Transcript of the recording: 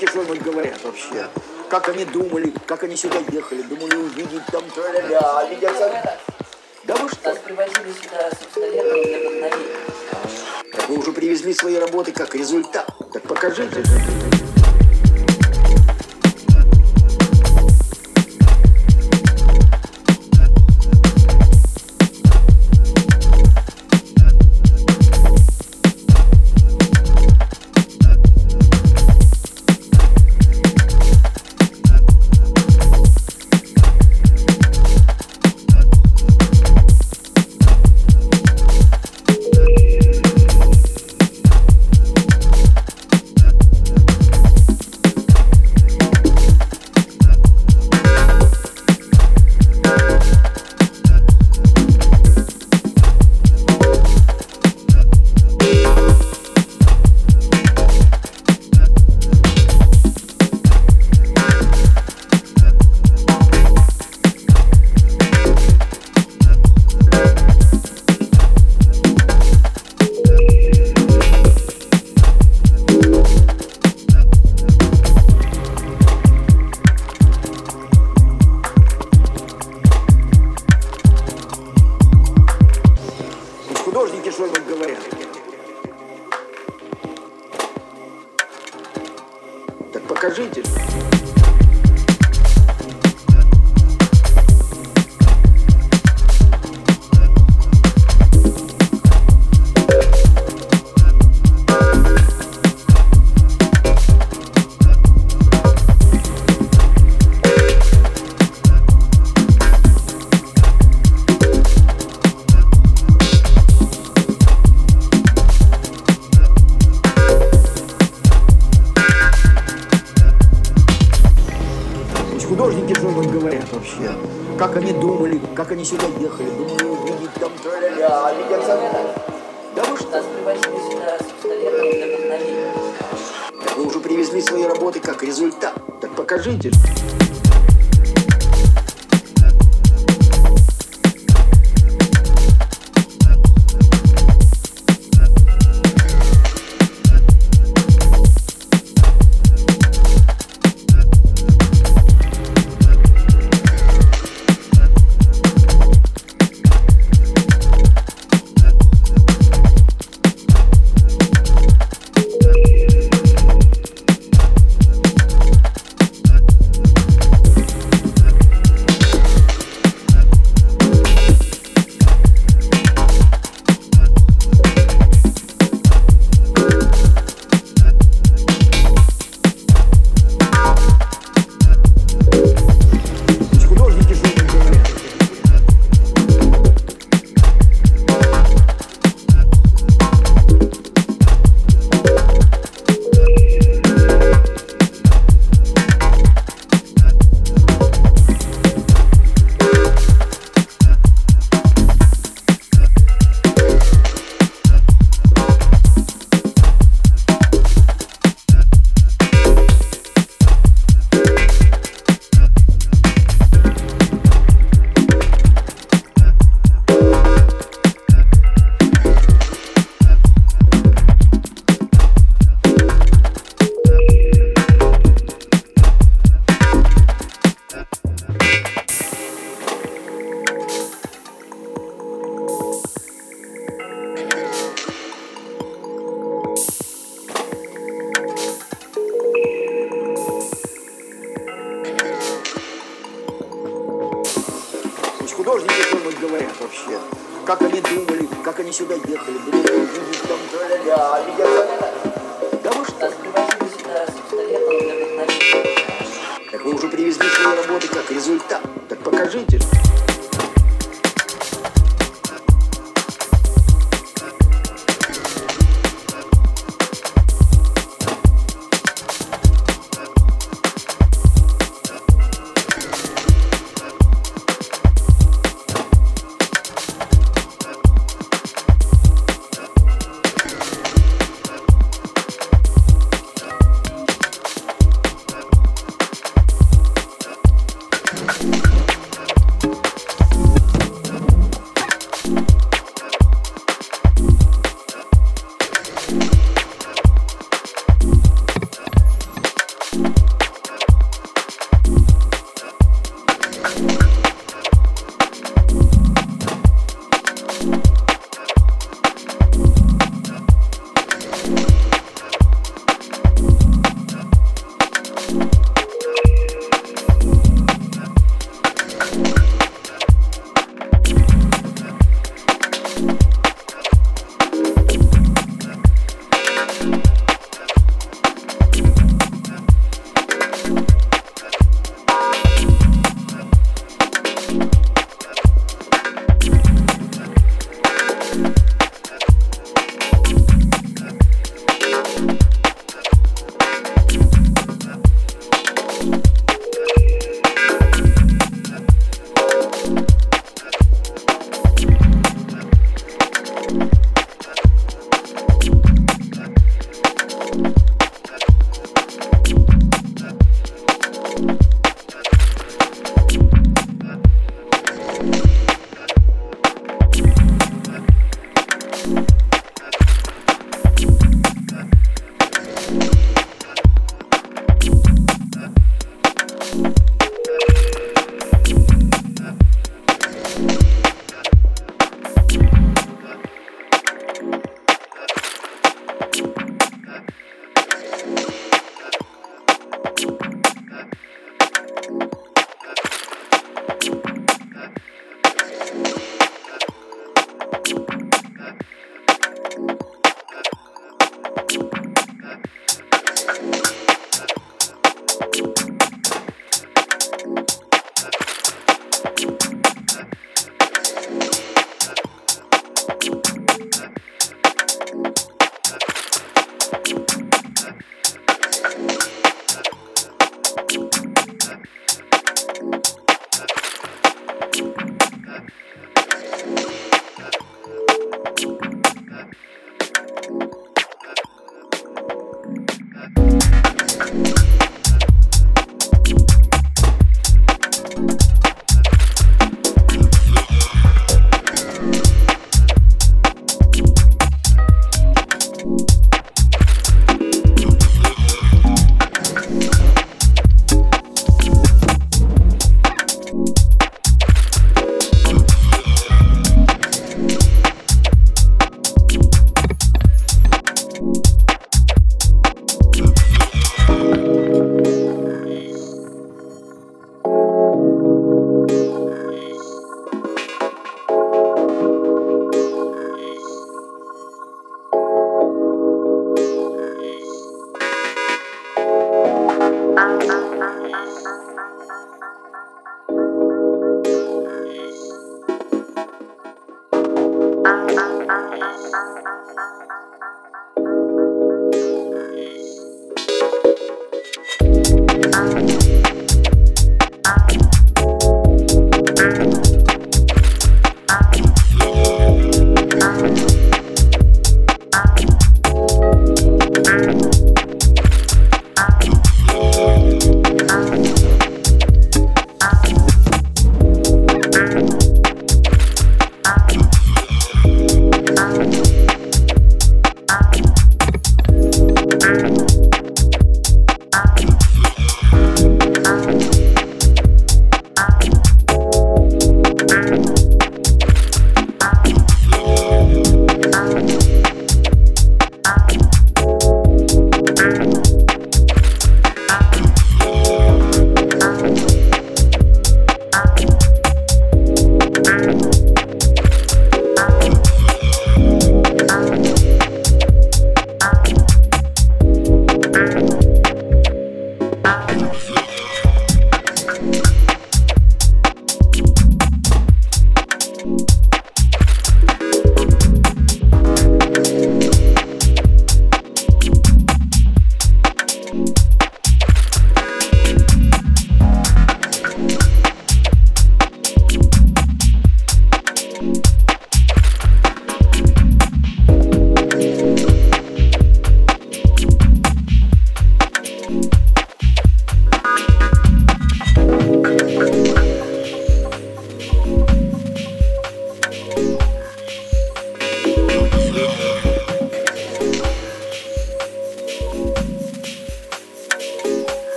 Пусть что они говорят вообще. Как они думали, как они сюда ехали, думали увидеть там тра-ля-ля, а видят Да вы что? Нас привозили сюда собственно, для вдохновения. Вы уже привезли свои работы как результат. Так покажите.